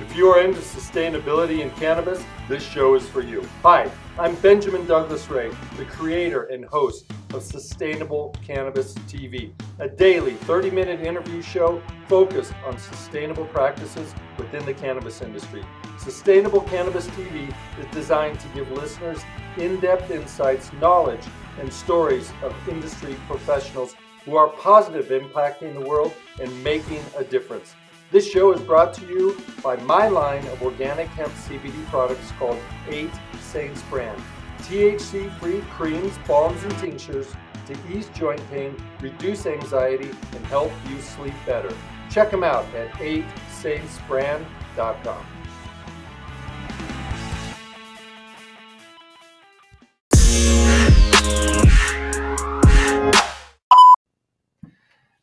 If you are into sustainability in cannabis, this show is for you. Hi, I'm Benjamin Douglas Ray, the creator and host of Sustainable Cannabis TV, a daily 30 minute interview show focused on sustainable practices within the cannabis industry. Sustainable Cannabis TV is designed to give listeners in depth insights, knowledge, and stories of industry professionals who are positive impacting the world and making a difference. This show is brought to you by my line of organic hemp CBD products called 8 Saints brand. THC free creams, balms, and tinctures to ease joint pain, reduce anxiety, and help you sleep better. Check them out at 8saintsbrand.com.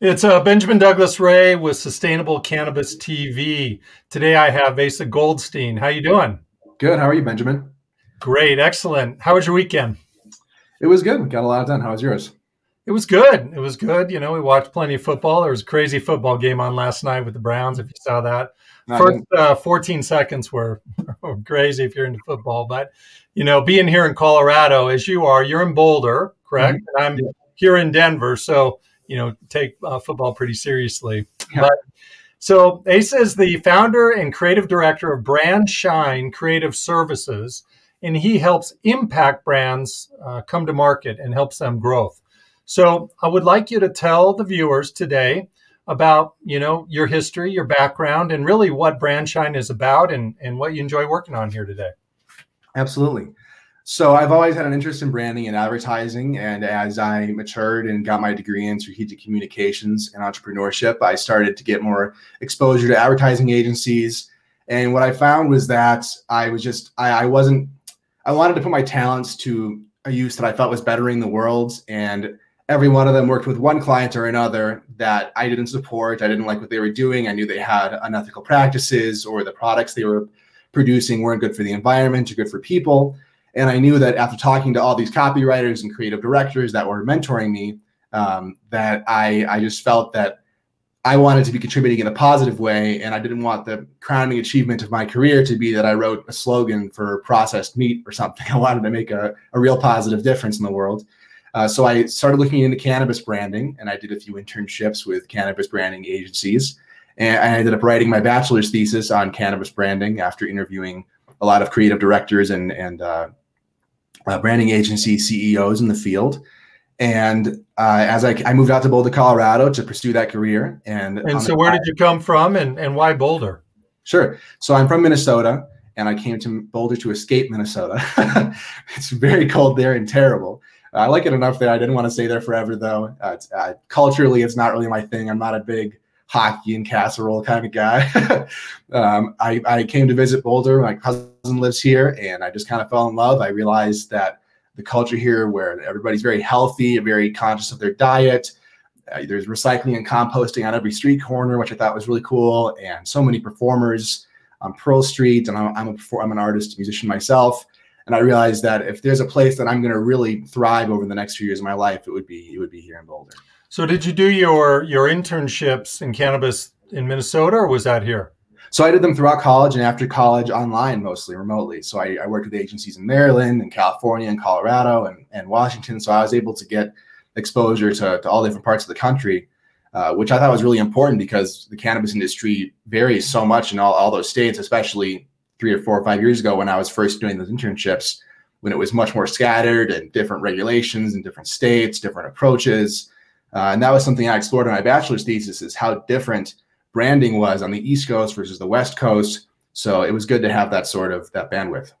It's uh, Benjamin Douglas Ray with Sustainable Cannabis TV. Today I have Asa Goldstein. How you doing? Good. How are you, Benjamin? Great. Excellent. How was your weekend? It was good. Got a lot done. How was yours? It was good. It was good. You know, we watched plenty of football. There was a crazy football game on last night with the Browns, if you saw that. First uh, 14 seconds were, were crazy if you're into football. But, you know, being here in Colorado, as you are, you're in Boulder, correct? Mm-hmm. And I'm yeah. here in Denver. So, you know take uh, football pretty seriously. Yeah. But so Asa is the founder and creative director of Brand Shine Creative Services, and he helps impact brands uh, come to market and helps them growth. So I would like you to tell the viewers today about you know your history, your background, and really what Brand Shine is about, and and what you enjoy working on here today. Absolutely. So I've always had an interest in branding and advertising. And as I matured and got my degree in strategic communications and entrepreneurship, I started to get more exposure to advertising agencies. And what I found was that I was just, I, I wasn't, I wanted to put my talents to a use that I felt was bettering the world. And every one of them worked with one client or another that I didn't support. I didn't like what they were doing. I knew they had unethical practices or the products they were producing weren't good for the environment or good for people. And I knew that after talking to all these copywriters and creative directors that were mentoring me, um, that I, I just felt that I wanted to be contributing in a positive way. And I didn't want the crowning achievement of my career to be that I wrote a slogan for processed meat or something. I wanted to make a, a real positive difference in the world. Uh, so I started looking into cannabis branding and I did a few internships with cannabis branding agencies. And I ended up writing my bachelor's thesis on cannabis branding after interviewing a lot of creative directors and, and uh, uh, branding agency CEOs in the field. And uh, as I, I, moved out to Boulder, Colorado to pursue that career. And, and so, where did you come from and, and why Boulder? Sure. So, I'm from Minnesota and I came to Boulder to escape Minnesota. it's very cold there and terrible. I like it enough that I didn't want to stay there forever, though. Uh, it's, uh, culturally, it's not really my thing. I'm not a big hockey and casserole kind of guy. um, I, I came to visit Boulder. My cousin lives here, and I just kind of fell in love. I realized that the culture here, where everybody's very healthy, very conscious of their diet. Uh, there's recycling and composting on every street corner, which I thought was really cool, and so many performers on Pearl Street. And I'm, I'm, a, I'm an artist, musician myself. And I realized that if there's a place that I'm going to really thrive over the next few years of my life, it would be it would be here in Boulder. So did you do your your internships in cannabis in Minnesota or was that here? So I did them throughout college and after college online, mostly remotely. So I, I worked with agencies in Maryland and California and Colorado and, and Washington. So I was able to get exposure to, to all different parts of the country, uh, which I thought was really important because the cannabis industry varies so much in all, all those states, especially three or four or five years ago when I was first doing those internships, when it was much more scattered and different regulations in different states, different approaches. Uh, and that was something I explored in my bachelor's thesis is how different branding was on the East Coast versus the West Coast. So it was good to have that sort of that bandwidth.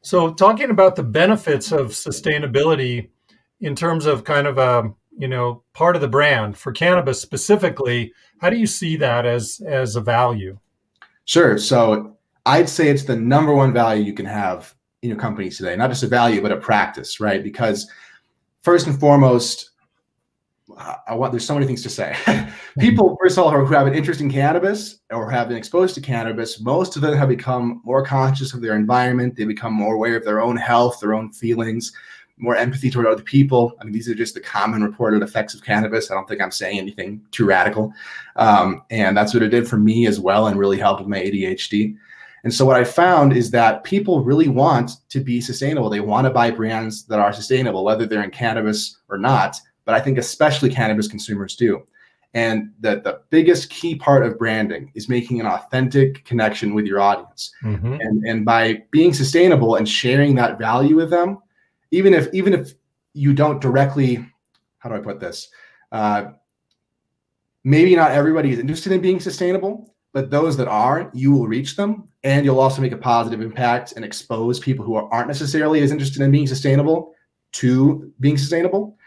So talking about the benefits of sustainability in terms of kind of a you know part of the brand for cannabis specifically, how do you see that as as a value? Sure. So I'd say it's the number one value you can have in your company today. Not just a value, but a practice, right? Because first and foremost, I want there's so many things to say. People, first of all, who have an interest in cannabis or have been exposed to cannabis, most of them have become more conscious of their environment. They become more aware of their own health, their own feelings. more empathy toward other people. I mean, these are just the common reported effects of cannabis. I don't think I'm saying anything too radical. Um, and that's what it did for me as well and really helped with my ADHD. And so what I found is that people really want to be sustainable. They want to buy brands that are sustainable, whether they're in cannabis or not. But I think especially cannabis consumers do. And that the biggest key part of branding is making an authentic connection with your audience. Mm-hmm. And, and by being sustainable and sharing that value with them, even if even if you don't directly, how do I put this? Uh, maybe not everybody is interested in being sustainable, but those that are, you will reach them and you'll also make a positive impact and expose people who aren't necessarily as interested in being sustainable to being sustainable.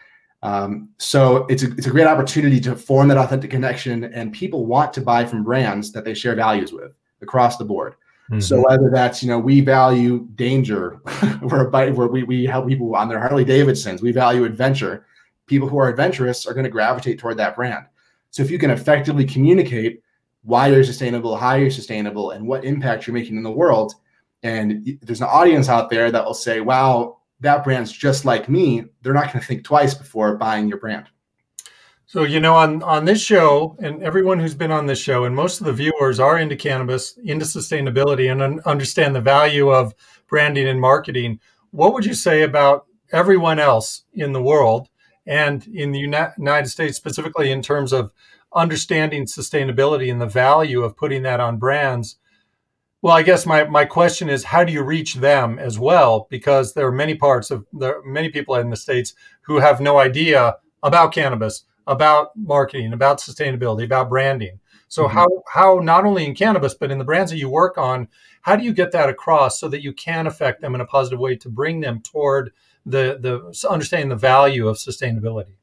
Um, so it's a, it's a great opportunity to form that authentic connection, and people want to buy from brands that they share values with across the board. Mm-hmm. So whether that's you know we value danger, we're a, where we we help people on their Harley Davidsons, we value adventure. People who are adventurous are going to gravitate toward that brand. So if you can effectively communicate why you're sustainable, how you're sustainable, and what impact you're making in the world, and there's an audience out there that will say, "Wow, that brand's just like me, they're not going to think twice before buying your brand. So, you know, on, on this show, and everyone who's been on this show, and most of the viewers are into cannabis, into sustainability, and un- understand the value of branding and marketing. What would you say about everyone else in the world and in the United States, specifically in terms of understanding sustainability and the value of putting that on brands well, I guess my, my question is how do you reach them as well? Because there are many parts of there are many people in the States who have no idea about cannabis, about marketing, about sustainability, about branding. So mm-hmm. how how not only in cannabis, but in the brands that you work on, how do you get that across so that you can affect them in a positive way to bring them toward the the understanding the value of sustainability?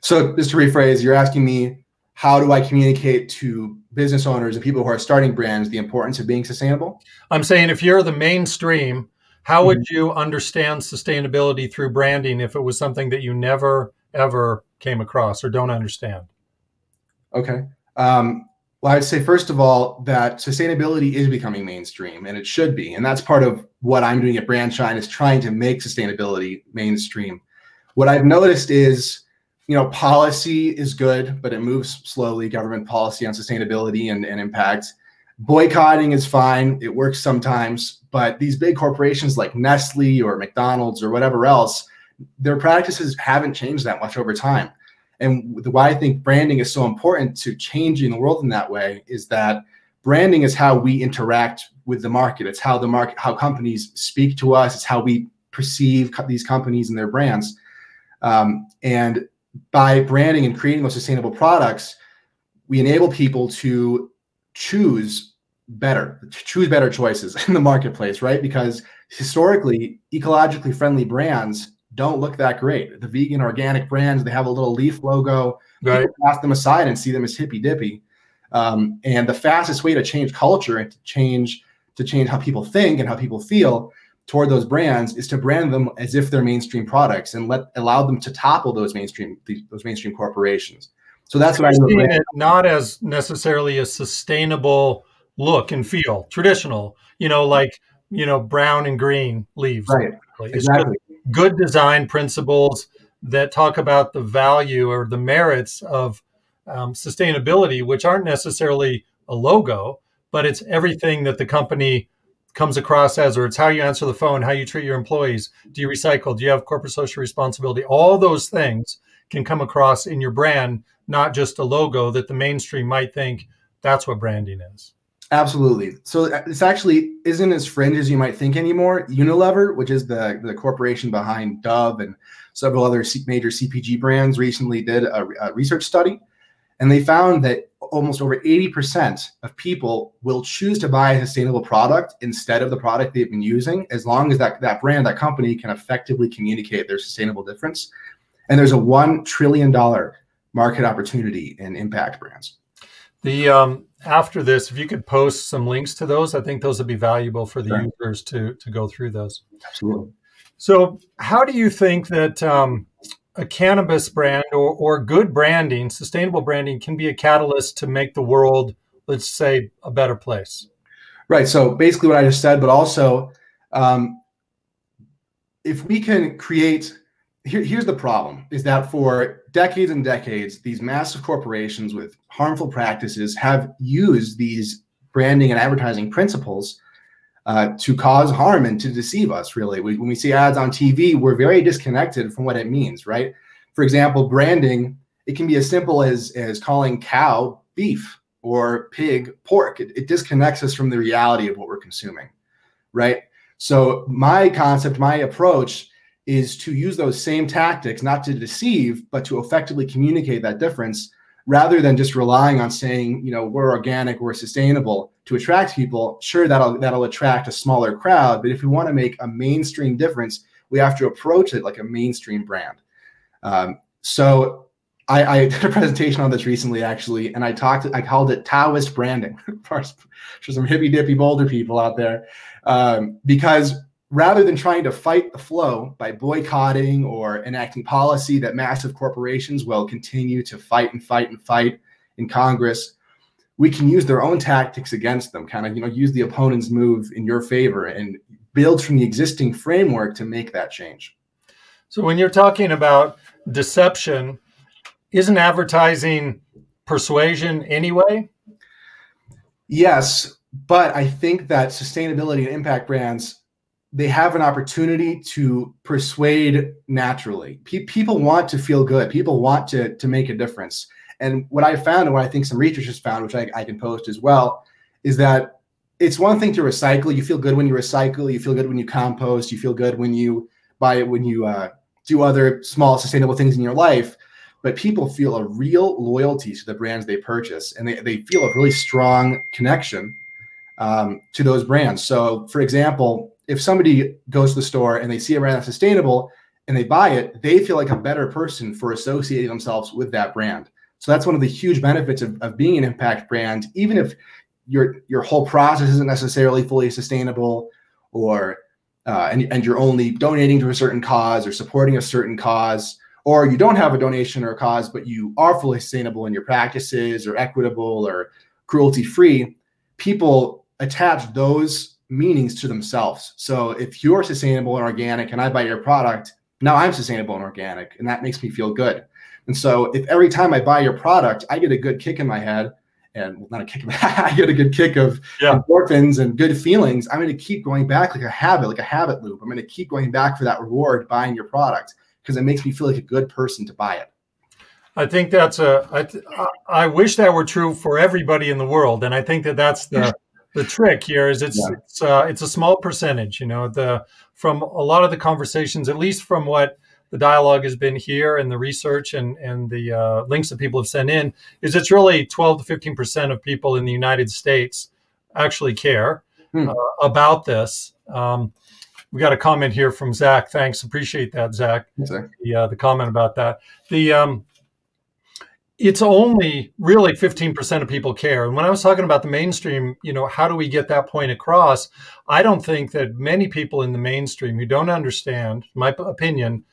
So just to rephrase, you're asking me how do I communicate to business owners and people who are starting brands the importance of being sustainable? I'm saying if you're the mainstream, how would mm-hmm. you understand sustainability through branding if it was something that you never ever came across or don't understand? Okay. Um, well, I'd say first of all that sustainability is becoming mainstream, and it should be, and that's part of what I'm doing at BrandShine is trying to make sustainability mainstream. What I've noticed is you know, policy is good, but it moves slowly. Government policy on sustainability and, and impact. Boycotting is fine. It works sometimes, but these big corporations like Nestle or McDonald's or whatever else, their practices haven't changed that much over time. And why I think branding is so important to changing the world in that way is that branding is how we interact with the market. It's how the market, how companies speak to us. It's how we perceive these companies and their brands. Um, and by branding and creating those sustainable products, we enable people to choose better, to choose better choices in the marketplace, right? Because historically, ecologically friendly brands don't look that great. The vegan organic brands, they have a little leaf logo. Right. People pass them aside and see them as hippy dippy. Um, and the fastest way to change culture and to change to change how people think and how people feel toward those brands is to brand them as if they're mainstream products and let allow them to topple those mainstream those mainstream corporations. So that's what I see it not as necessarily a sustainable look and feel, traditional, you know, like you know, brown and green leaves. Right. Exactly. Good, good design principles that talk about the value or the merits of um, sustainability, which aren't necessarily a logo, but it's everything that the company comes across as, or it's how you answer the phone, how you treat your employees. Do you recycle? Do you have corporate social responsibility? All those things can come across in your brand, not just a logo that the mainstream might think that's what branding is. Absolutely. So uh, this actually isn't as fringe as you might think anymore. Unilever, which is the, the corporation behind Dove and several other major CPG brands, recently did a, a research study, and they found that almost over 80% of people will choose to buy a sustainable product instead of the product they've been using, as long as that, that brand, that company can effectively communicate their sustainable difference. And there's a $1 trillion market opportunity in impact brands. The um, after this, if you could post some links to those, I think those would be valuable for the sure. users to to go through those. Absolutely. So, how do you think that um, a cannabis brand or, or good branding, sustainable branding, can be a catalyst to make the world, let's say, a better place. Right. So basically, what I just said, but also, um, if we can create here, here's the problem is that for decades and decades, these massive corporations with harmful practices have used these branding and advertising principles uh, to cause harm and to deceive us, really. We, when we see ads on TV, we're very disconnected from what it means, right? For example, branding, it can be as simple as, as calling cow beef or pig pork. It, it disconnects us from the reality of what we're consuming, right? So, my concept, my approach is to use those same tactics, not to deceive, but to effectively communicate that difference rather than just relying on saying, you know, we're organic, we're sustainable to attract people. Sure, that'll that'll attract a smaller crowd, but if we want to make a mainstream difference, we have to approach it like a mainstream brand. Um, so I, I, did a presentation on this recently, actually, and I talked. I called it Taoist branding for, some hippy dippy boulder people out there, um, because rather than trying to fight the flow by boycotting or enacting policy that massive corporations will continue to fight and fight and fight in Congress, we can use their own tactics against them, kind of, you know, use the opponent's move in your favor and build from the existing framework to make that change. So when you're talking about deception, isn't advertising persuasion anyway? Yes, but I think that sustainability and impact brands they have an opportunity to persuade naturally. Pe- people want to feel good. People want to to make a difference. And what I found, and what I think some researchers found, which I, I can post as well, is that it's one thing to recycle. You feel good when you recycle. You feel good when you compost. You feel good when you buy it when you uh, do other small sustainable things in your life. But people feel a real loyalty to the brands they purchase, and they, they feel a really strong connection um, to those brands. So, for example, if somebody goes to the store and they see a brand that's sustainable and they buy it, they feel like a better person for associating themselves with that brand. So that's one of the huge benefits of, of being an impact brand, even if your your whole process isn't necessarily fully sustainable or uh, and, and you're only donating to a certain cause or supporting a certain cause, or you don't have a donation or a cause, but you are fully sustainable in your practices or equitable or cruelty free, people attach those meanings to themselves. So if you're sustainable and organic and I buy your product, now I'm sustainable and organic, and that makes me feel good. And so if every time I buy your product, I get a good kick in my head, and well, not a kick, I get a good kick of yeah. endorphins and good feelings. I'm going to keep going back like a habit, like a habit loop. I'm going to keep going back for that reward buying your product because it makes me feel like a good person to buy it. I think that's a. I, I wish that were true for everybody in the world, and I think that that's the the trick here is it's yeah. it's uh, it's a small percentage. You know, the from a lot of the conversations, at least from what the dialogue has been here and the research and and the uh, links that people have sent in, is it's really 12 to 15 percent of people in the United States actually care hmm. uh, about this. Um, we got a comment here from Zach. Thanks, appreciate that, Zach. The, uh, the comment about that. The um, it's only really 15% of people care. And when I was talking about the mainstream, you know, how do we get that point across? I don't think that many people in the mainstream who don't understand, my opinion,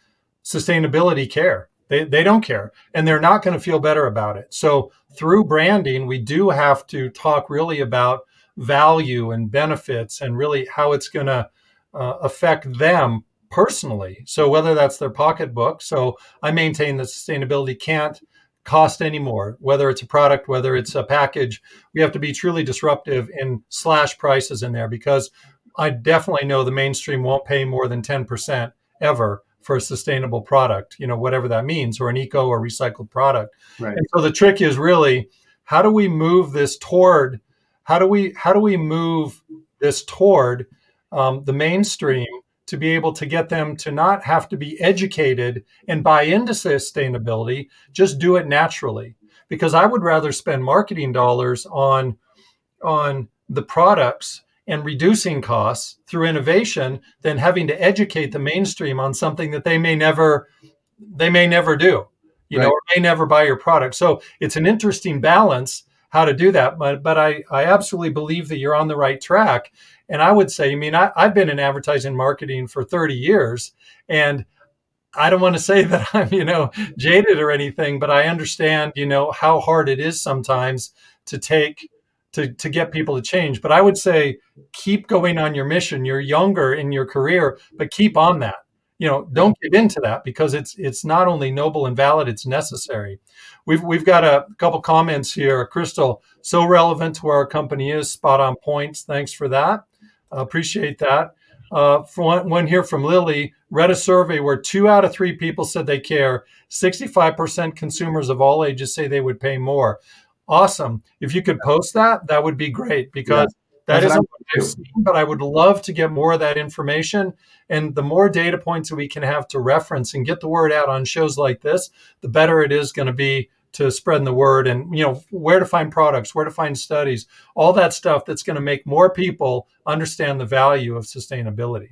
sustainability care. They, they don't care and they're not going to feel better about it. So through branding, we do have to talk really about value and benefits and really how it's going to uh, affect them personally. So whether that's their pocketbook. So I maintain that sustainability can't cost anymore, whether it's a product, whether it's a package. We have to be truly disruptive and slash prices in there because I definitely know the mainstream won't pay more than 10% ever for a sustainable product, you know, whatever that means, or an eco or recycled product. Right. And so the trick is really how do we move this toward how do we how do we move this toward um, the mainstream to be able to get them to not have to be educated and buy into sustainability, just do it naturally. Because I would rather spend marketing dollars on, on the products and reducing costs through innovation than having to educate the mainstream on something that they may never they may never do you right. know or may never buy your product so it's an interesting balance how to do that but but i i absolutely believe that you're on the right track and I would say, I mean, I, I've been in advertising marketing for 30 years, and I don't want to say that I'm, you know, jaded or anything, but I understand, you know, how hard it is sometimes to take to to get people to change. But I would say keep going on your mission. You're younger in your career, but keep on that. you know, don't give in to that because it's it's not only noble and valid, it's necessary. We've we've got a couple comments here. Crystal, so relevant to where our company is, spot on points. Thanks for that. Uh, appreciate that. Uh, one, one here from Lily read a survey where two out of three people said they care. 65% consumers of all ages say they would pay more. Awesome. If you could post that, that would be great because that isn't what I've seen, but I would love to get more of that information. And the more data points that we can have to reference and get the word out on shows like this, the better it is going to be to spreading the word and you know where to find products where to find studies all that stuff that's going to make more people understand the value of sustainability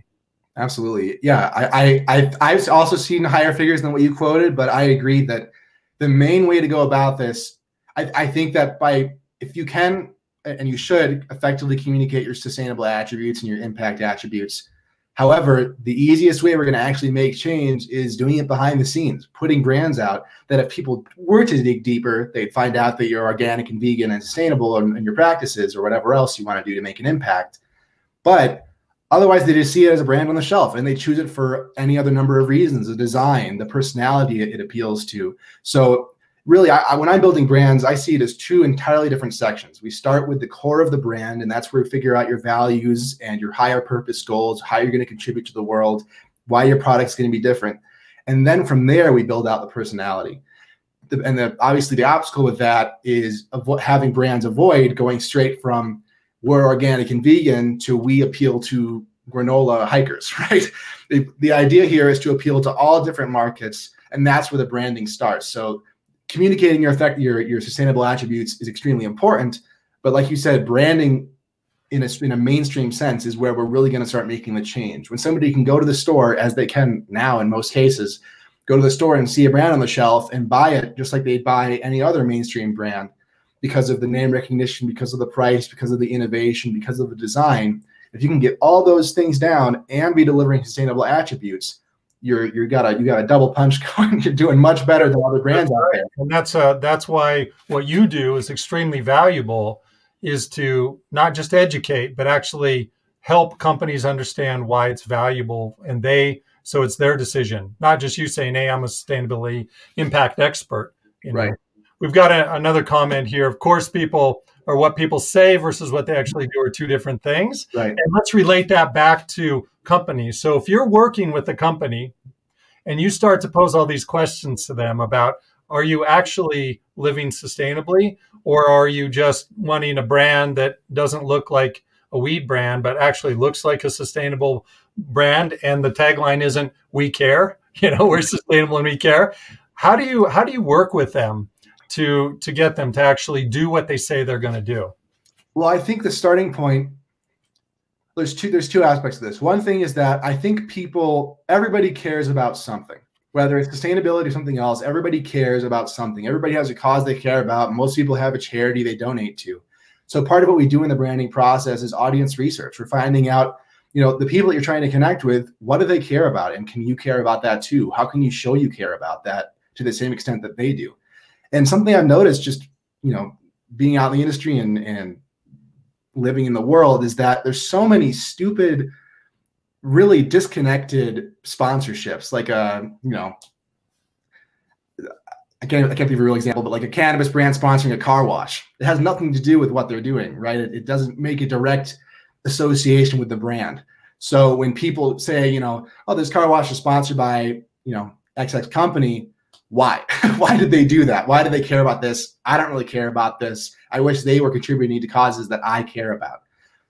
absolutely yeah I, I i've also seen higher figures than what you quoted but i agree that the main way to go about this i, I think that by if you can and you should effectively communicate your sustainable attributes and your impact attributes However, the easiest way we're going to actually make change is doing it behind the scenes, putting brands out that if people were to dig deeper, they'd find out that you're organic and vegan and sustainable in, in your practices or whatever else you want to do to make an impact. But otherwise, they just see it as a brand on the shelf and they choose it for any other number of reasons the design, the personality it, it appeals to. So really I, I, when i'm building brands i see it as two entirely different sections. We start with the core of the brand and that's where you figure out your values and your higher purpose goals how you're going to contribute to the world why your product's going to be different. And then from there we build out the personality. The, and the, obviously the obstacle with that is having brands avoid going straight from we're organic and vegan to we appeal to granola hikers right? The, the idea here is to appeal to all different markets and that's where the branding starts. So communicating your effect your your sustainable attributes is extremely important but like you said branding in a, in a mainstream sense is where we're really going to start making the change. When somebody can go to the store as they can now in most cases go to the store and see a brand on the shelf and buy it just like they'd buy any other mainstream brand because of the name recognition because of the price because of the innovation because of the design. If you can get all those things down and be delivering sustainable attributes you're you got a you got a double punch going. You're doing much better than other brands out there. And that's uh that's why what you do is extremely valuable is to not just educate but actually help companies understand why it's valuable and they so it's their decision not just you saying hey i'm a sustainability impact expert you know? right we've got a, another comment here of course people or what people say versus what they actually do are two different things right and let's relate that back to companies. So if you're working with a company and you start to pose all these questions to them about are you actually living sustainably? Or are you just wanting a brand that doesn't look like a weed brand but actually looks like a sustainable brand? And the tagline isn't we care. You know we're sustainable and we care. How do you how do you work with them to to get them to actually do what they say they're going to do? Well i think the starting point there's two there's two aspects of this. One thing is that I think people everybody cares about something. Whether it's sustainability or something else, everybody cares about something. Everybody has a cause they care about. Most people have a charity they donate to. So part of what we do in the branding process is audience research. We're finding out, you know, the people that you're trying to connect with, what do they care about? And can you care about that too? How can you show you care about that to the same extent that they do? And something I've noticed just, you know, being out in the industry and and living in the world is that there's so many stupid really disconnected sponsorships like a uh, you know I can't, I can't give a real example, but like a cannabis brand sponsoring a car wash. It has nothing to do with what they're doing, right? It, it doesn't make a direct association with the brand. So when people say, you know, oh, this car wash is sponsored by, you know, XX company, why? why did they do that? Why do they care about this? I don't really care about this. I wish they were contributing to causes that I care about.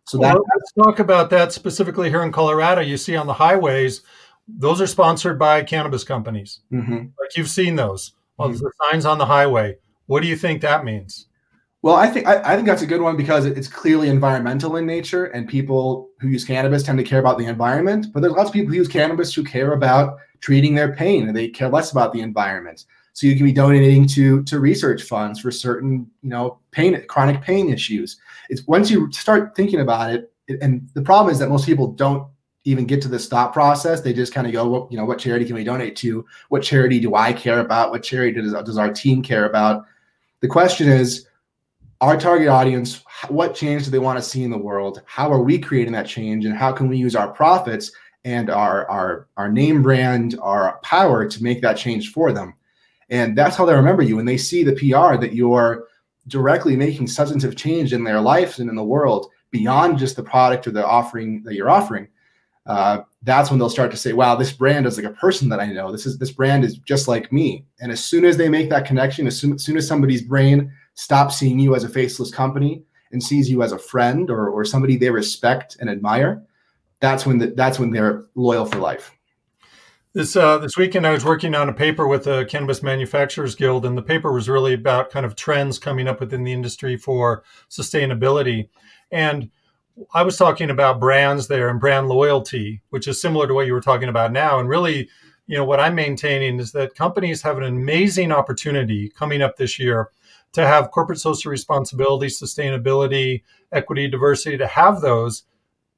So well, that, let's talk about that specifically here in Colorado. You see on the highways, those are sponsored by cannabis companies. Mm-hmm. Like you've seen those. Well, mm-hmm. the signs on the highway. What do you think that means? Well, I think I, I, think that's a good one because it's clearly environmental in nature, and people who use cannabis tend to care about the environment. But there's lots of people who use cannabis who care about treating their pain, and they care less about the environment. So you can be donating to to research funds for certain, you know, pain, chronic pain issues. It's once you start thinking about it, it and the problem is that most people don't even get to the stop process. They just kind of go, well, you know, what charity can we donate to? What charity do I care about? What charity does, does our team care about? The question is, our target audience, what change do they want to see in the world? How are we creating that change? And how can we use our profits and our our our name brand, our power to make that change for them. And that's how they remember you when they see the PR that you're directly making substantive change in their lives and in the world beyond just the product or the offering that you're offering. Uh, that's when they'll start to say, "Wow, this brand is like a person that I know. This is this brand is just like me." And as soon as they make that connection, as soon, as soon as somebody's brain stops seeing you as a faceless company and sees you as a friend or or somebody they respect and admire, that's when the, that's when they're loyal for life. This uh, this weekend, I was working on a paper with the Cannabis Manufacturers Guild, and the paper was really about kind of trends coming up within the industry for sustainability. And I was talking about brands there and brand loyalty, which is similar to what you were talking about now. And really, you know, what I'm maintaining is that companies have an amazing opportunity coming up this year to have corporate social responsibility, sustainability, equity, diversity, to have those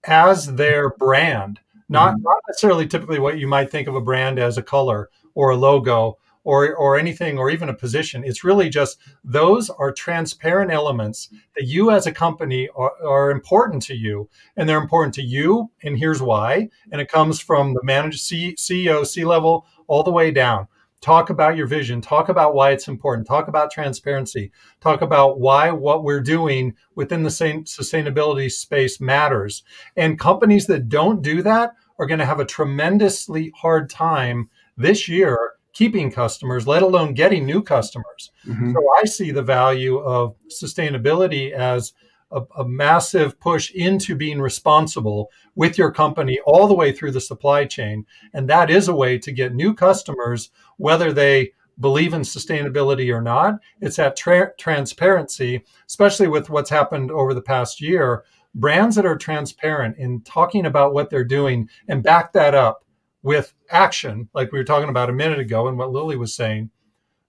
as their brand not mm-hmm. not necessarily typically what you might think of a brand as a color or a logo or or anything or even a position. It's really just those are transparent elements that you as a company are, are important to you and they're important to you and here's why. And it comes from the manager C, ceo c level all the way down talk about your vision. Talk about why it's important. Talk about transparency. Talk about why what we're doing within the same sustainability space matters. And companies that don't do that are going to have a tremendously hard time this year keeping customers let alone getting new customers. Mm-hmm. so i see the value of sustainability as a, a, massive push into being responsible with your company all the way through the supply chain. And that is a way to get new customers, whether they believe in sustainability or not. It's that tra- transparency, especially with what's happened over the past year. Brands that are transparent in talking about what they're doing and back that up with action, like we were talking about a minute ago and what Lily was saying,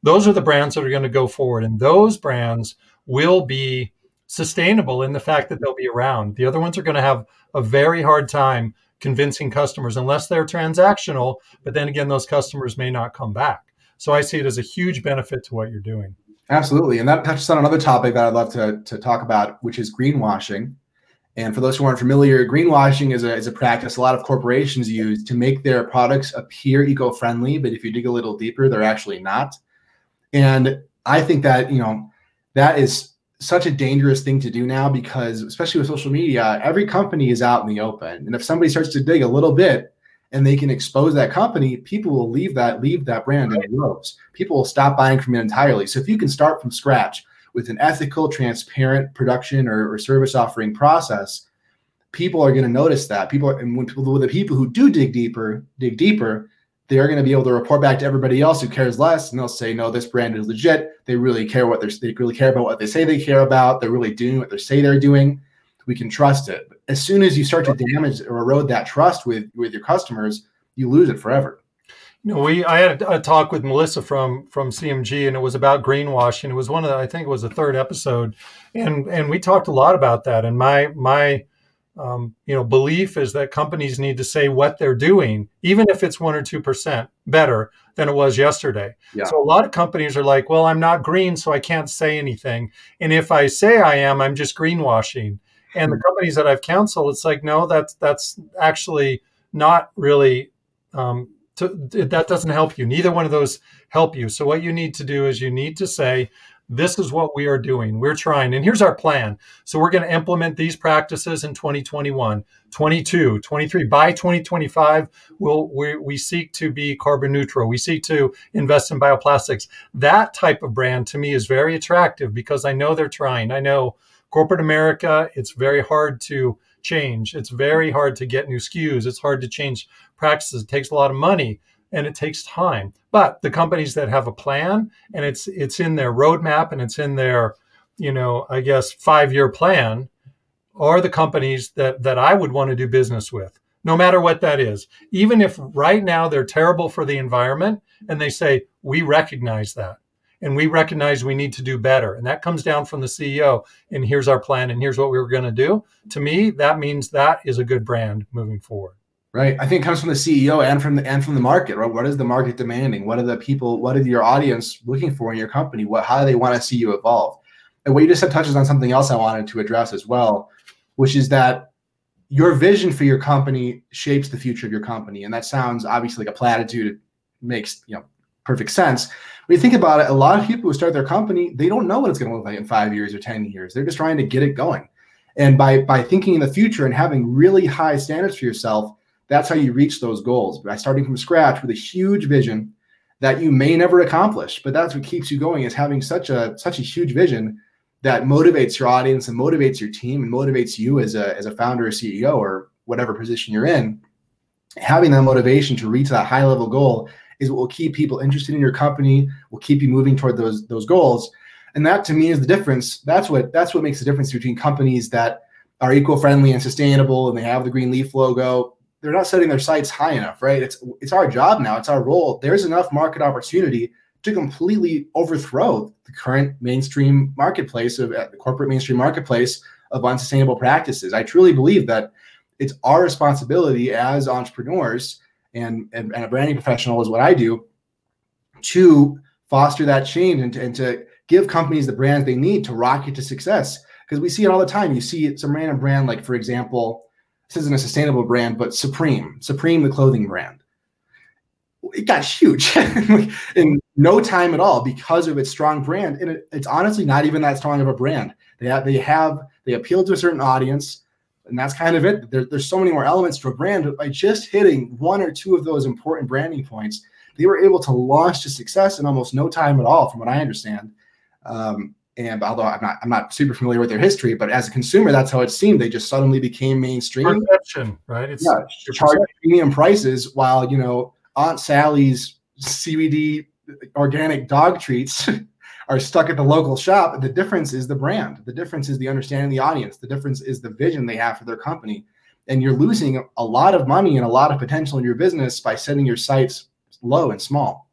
those are the brands that are going to go forward. And those brands will be sustainable in the fact that they'll be around. The other ones are going to have a very hard time convincing customers unless they're transactional. But then again, those customers may not come back. So I see it as a huge benefit to what you're doing. Absolutely. And that touches on another topic that I'd love to, to talk about, which is greenwashing. And for those who aren't familiar, greenwashing is a, is a practice a lot of corporations use to make their products appear eco friendly. But if you dig a little deeper, they're actually not. And I think that, you know, that is such a dangerous thing to do now because especially with social media every company is out in the open. And if somebody starts to dig a little bit and they can expose that company people will leave that leave that brand in droves people will stop buying from it entirely. So if you can start from scratch with an ethical transparent production or, or service offering process people are going to notice that. People and when people the people who do dig deeper dig deeper they're going to be able to report back to everybody else who cares less, and they'll say, "No, this brand is legit. They really care what they're they really care about what they say they care about. They're really doing what they say they're doing. We can trust it." But as soon as you start to damage or erode that trust with with your customers, you lose it forever. You know, we I had a talk with Melissa from from CMG, and it was about greenwashing. It was one of the, I think it was the third episode, and and we talked a lot about that. And my my um, you know belief is that companies need to say what they're doing even if it's one or two percent better than it was yesterday. Yeah. so a lot of companies are like well i'm not green so i can't say anything. And if i say i am i'm just greenwashing. And the hmm. companies that i've counseled it's like no that's that's actually not really um, to, that doesn't help you. Neither one of those help you. So what you need to do is you need to say this is what we are doing. We're trying, and here's our plan. So we're going to implement these practices in 2021, 22, 23. By 2025, we'll, we, we seek to be carbon neutral. We seek to invest in bioplastics. That type of brand to me is very attractive because I know they're trying. I know corporate America, it's very hard to change. It's very hard to get new SKUs. It's hard to change practices. It takes a lot of money and it takes time. But the companies that have a plan and it's it's in their roadmap and it's in their, you know, I guess five year plan, are the companies that that I would want to do business with, no matter what that is. Even if right now they're terrible for the environment, and they say we recognize that. And we recognize we need to do better. And that comes down from the CEO. And here's our plan, and here's what we we're going to do. To me, that means that is a good brand moving forward. Right. I think it comes from the CEO and from the and from the market, right? What is the market demanding? What are the people, what are your audience looking for in your company? What how do they want to see you evolve? And what you just said touches on something else I wanted to address as well, which is that your vision for your company shapes the future of your company. And that sounds obviously like a platitude. It makes you know perfect sense. When you think about it, a lot of people who start their company, they don't know what it's going to look like in five years or 10 years. They're just trying to get it going. And by by thinking in the future and having really high standards for yourself, that's how you reach those goals. By starting from scratch with a huge vision that you may never accomplish, but that's what keeps you going is having such a such a huge vision that motivates your audience and motivates your team and motivates you as a as a founder or CEO or whatever position you're in. Having that motivation to reach that high level goal is what will keep people interested in your company, will keep you moving toward those those goals. And that to me is the difference. That's what that's what makes the difference between companies that are eco-friendly and sustainable and they have the green leaf logo they're not setting their sights high enough, right? It's it's our job now. It's our role. There's enough market opportunity to completely overthrow the current mainstream marketplace of uh, the corporate mainstream marketplace of unsustainable practices. I truly believe that it's our responsibility as entrepreneurs and, and, and a branding professional is what I do to foster that change and to, and to give companies the brands they need to rocket to success. Because we see it all the time. You see some random brand, like for example, this isn't a sustainable brand, but Supreme, Supreme, the clothing brand. It got huge in no time at all because of its strong brand. And it, it's honestly not even that strong of a brand. They have, they have, they appeal to a certain audience, and that's kind of it. There, there's so many more elements to a brand, but by just hitting one or two of those important branding points, they were able to launch to success in almost no time at all, from what I understand. Um, and although I'm not, I'm not super familiar with their history, but as a consumer, that's how it seemed. They just suddenly became mainstream. Perception, right? It's yeah, charge premium prices while you know Aunt Sally's CBD organic dog treats are stuck at the local shop. The difference is the brand. The difference is the understanding of the audience. The difference is the vision they have for their company. And you're losing a lot of money and a lot of potential in your business by setting your sights low and small.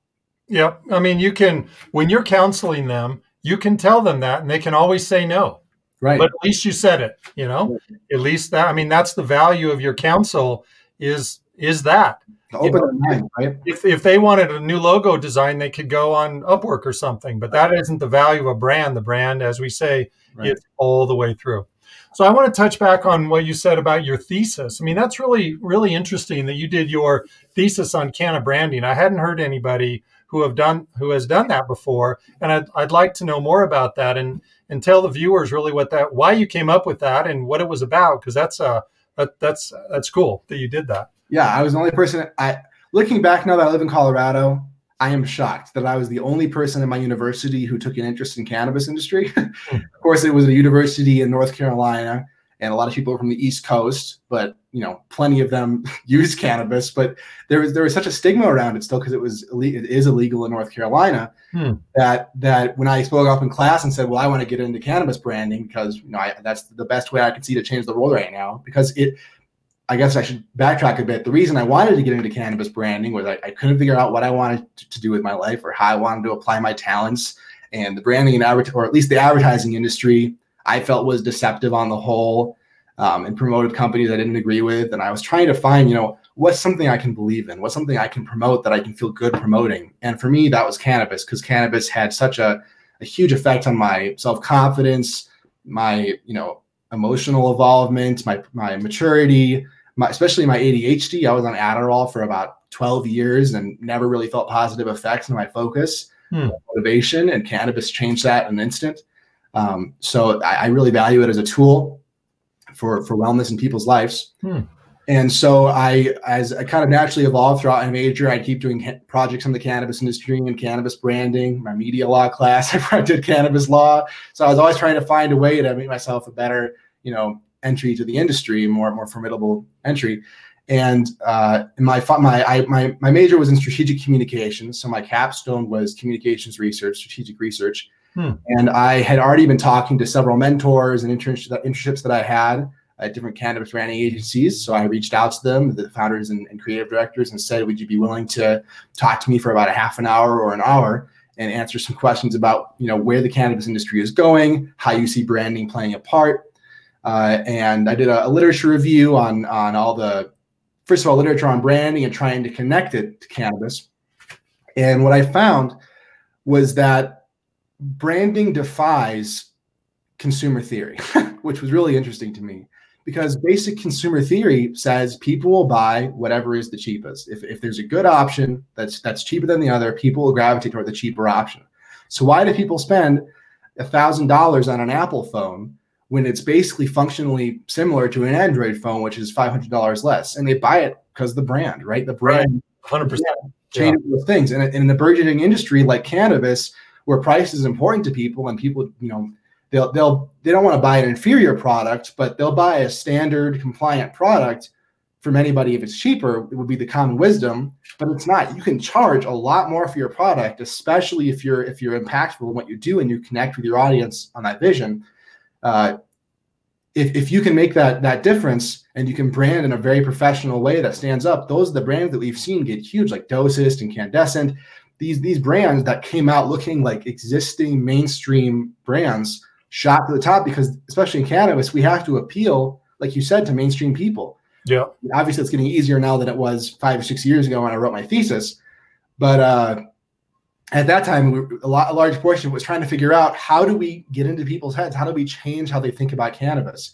Yeah, I mean, you can when you're counseling them you can tell them that and they can always say no. Right. But at least you said it, you know? At least that I mean that's the value of your counsel is is that. Open you know, mind, right? If if they wanted a new logo design, they could go on Upwork or something. But that isn't the value of a brand. The brand, as we say, right. it's all the way through. So I want to touch back on what you said about your thesis. I mean, that's really, really interesting that you did your thesis on Canna branding. I hadn't heard anybody who have done who has done that before, and I'd, I'd like to know more about that and and tell the viewers really what that why you came up with that and what it was about because that's uh that, that's that's cool that you did that. Yeah, I was the only person. I looking back now that I live in Colorado, I am shocked that I was the only person in my university who took an interest in cannabis industry. Hmm. of course, it was a university in North Carolina, and a lot of people from the East Coast, but you know, plenty of them use cannabis. But there was there was such a stigma around it still because it was it is illegal in North Carolina. Hmm. That that when I spoke up in class and said, "Well, I want to get into cannabis branding because you know I, that's the best way I can see to change the world right now," because it. I guess I should backtrack a bit. The reason I wanted to get into cannabis branding was I, I couldn't figure out what I wanted to, to do with my life or how I wanted to apply my talents. And the branding and or at least the advertising industry, I felt was deceptive on the whole um, and promoted companies I didn't agree with. And I was trying to find, you know, what's something I can believe in? What's something I can promote that I can feel good promoting? And for me, that was cannabis because cannabis had such a, a huge effect on my self confidence, my, you know, emotional involvement, my, my maturity, my, especially my ADHD. I was on Adderall for about 12 years and never really felt positive effects on my focus, hmm. motivation, and cannabis changed that in an instant. Um, so I, I, really value it as a tool for for wellness in people's lives. Hmm. And so I, as I kind of naturally evolved throughout my major, I keep doing projects in the cannabis industry and cannabis branding. My media law class, I did cannabis law. So I was always trying to find a way to make myself a better, you know, entry to the industry, more more formidable entry. And uh, my my I, my my major was in strategic communications, so my capstone was communications research, strategic research. Hmm. And I had already been talking to several mentors and internships that I had at different cannabis branding agencies. So I reached out to them, the founders and, and, creative directors, and said, "Would you be willing to talk to me for about a half an hour or an hour and answer some questions about, you know, where the cannabis industry is going, how you see branding playing a part?" Uh, and I did a, a, literature review on on all the, first of all, literature on branding and trying to connect it to cannabis. And what I found was that branding defies consumer theory, which was really interesting to me because basic consumer theory says people will buy whatever is the cheapest. If, if there's a good option that's that's cheaper than the other, people will gravitate toward the cheaper option. So why do people spend thousand dollars on an Apple phone when it's basically functionally similar to an Android phone, which is five hundred dollars less, and they buy it because the brand, right? The brand, hundred percent those things. And in the burgeoning industry like cannabis, where price is important to people, and people, you know, they'll they'll they don't want to buy an inferior product, but they'll buy a standard compliant product from anybody if it's cheaper. It would be the common wisdom, but it's not. You can charge a lot more for your product, especially if you're if you're impactful in what you do and you connect with your audience on that vision. Uh, if, if you can make that that difference and you can brand in a very professional way that stands up, those are the brands that we've seen get huge, like Dosist and Canndescent. These these brands that came out looking like existing mainstream brands shot to the top because especially in cannabis, we have to appeal, like you said, to mainstream people. Yeah. Obviously, it's getting easier now than it was five or six years ago when I wrote my thesis. But uh, at that time, we, a, lot, a large portion was trying to figure out how do we get into people's heads? How do we change how they think about cannabis?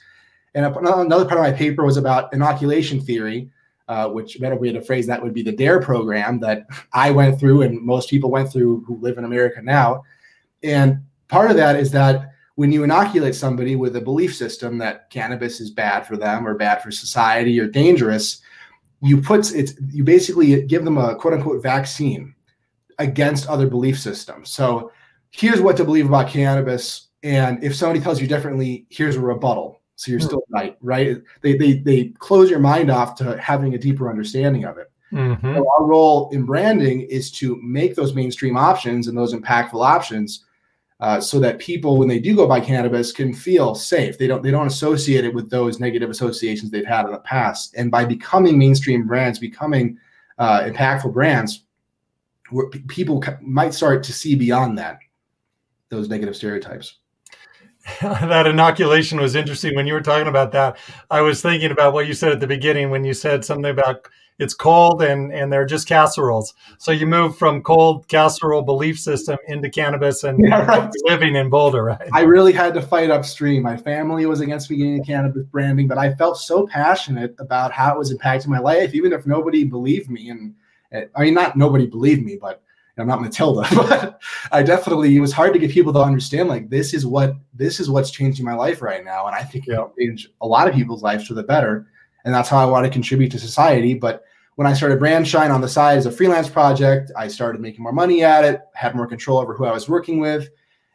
And another part of my paper was about inoculation theory, uh, which better way to phrase that would be the DARE program that I went through and most people went through who live in America now. And part of that is that when you inoculate somebody with a belief system that cannabis is bad for them or bad for society or dangerous, you put it's you basically give them a quote unquote vaccine against other belief systems. So here's what to believe about cannabis. And if somebody tells you differently, here's a rebuttal. So you're hmm. still right, right? They, they, they close your mind off to having a deeper understanding of it. Mm-hmm. So our role in branding is to make those mainstream options and those impactful options uh, so that people, when they do go buy cannabis, can feel safe. They don't they don't associate it with those negative associations they've had in the past. And by becoming mainstream brands, becoming uh, impactful brands, where people might start to see beyond that those negative stereotypes. that inoculation was interesting when you were talking about that. I was thinking about what you said at the beginning when you said something about it's cold and and they're just casseroles. So you move from cold casserole belief system into cannabis and yeah, right. living in Boulder, right? I really had to fight upstream. My family was against me getting cannabis branding, but I felt so passionate about how it was impacting my life, even if nobody believed me. And eh, I mean, not nobody believed me, but I'm not Matilda, but I definitely it was hard to get people to understand like this is what this is what's changing my life right now, and I think yeah. it'll change a lot of people's lives for the better and that's how I want to contribute to society. But when I started Brand Shine on the side as a freelance project, I started making more money at it, had more control over who I was working with.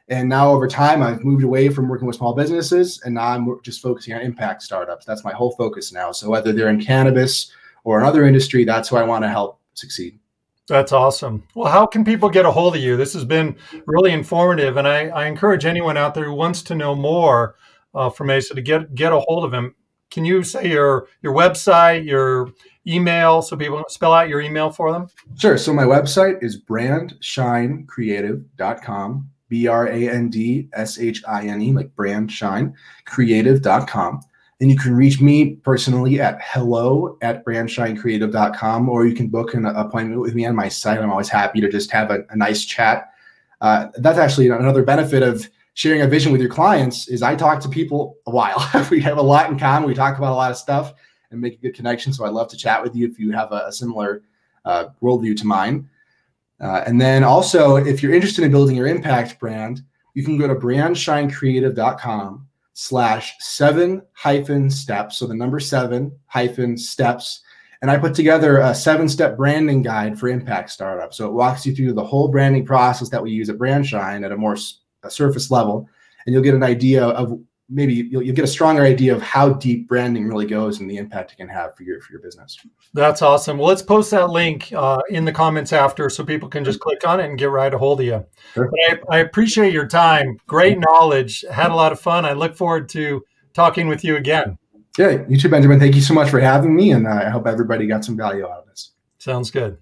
And now over time, I've moved away from working with small businesses and now I'm just focusing on impact startups. That's my whole focus now. So whether they're in cannabis or another industry, that's who I want to help succeed. That's awesome. Well, how can people get a hold of you? This has been really informative, and I, I encourage anyone out there who wants to know more uh, from Asa to get get a hold of him can you say your your website, your email, so people spell out your email for them? Sure. So my website is brandshinecreative.com, B R A N D S H I N E, like brand shine creative.com. And you can reach me personally at hello at brandshinecreative.com, or you can book an appointment with me on my site. I'm always happy to just have a, a nice chat. Uh, that's actually another benefit of sharing a vision with your clients is I talk to people a while. we have a lot in common. We talk about a lot of stuff and make a good connection. So I'd love to chat with you if you have a, a similar uh, worldview to mine. Uh, and then also, if you're interested in building your impact brand, you can go to brandshinecreative.com slash seven hyphen steps. So the number seven hyphen steps. And I put together a seven step branding guide for impact startups. So it walks you through the whole branding process that we use at Brandshine at a more surface level, and you'll get an idea of maybe you'll, you'll, get a stronger idea of how deep branding really goes and the impact it can have for your for your business. That's awesome. Well, let's post that link uh, in the comments after, so people can just click on it and get right a hold of you. Sure. I, I, appreciate your time. Great knowledge. Had a lot of fun. I look forward to talking with you again. Yeah, you too, Benjamin. Thank you so much for having me, and uh, I hope everybody got some value out of this. Sounds good.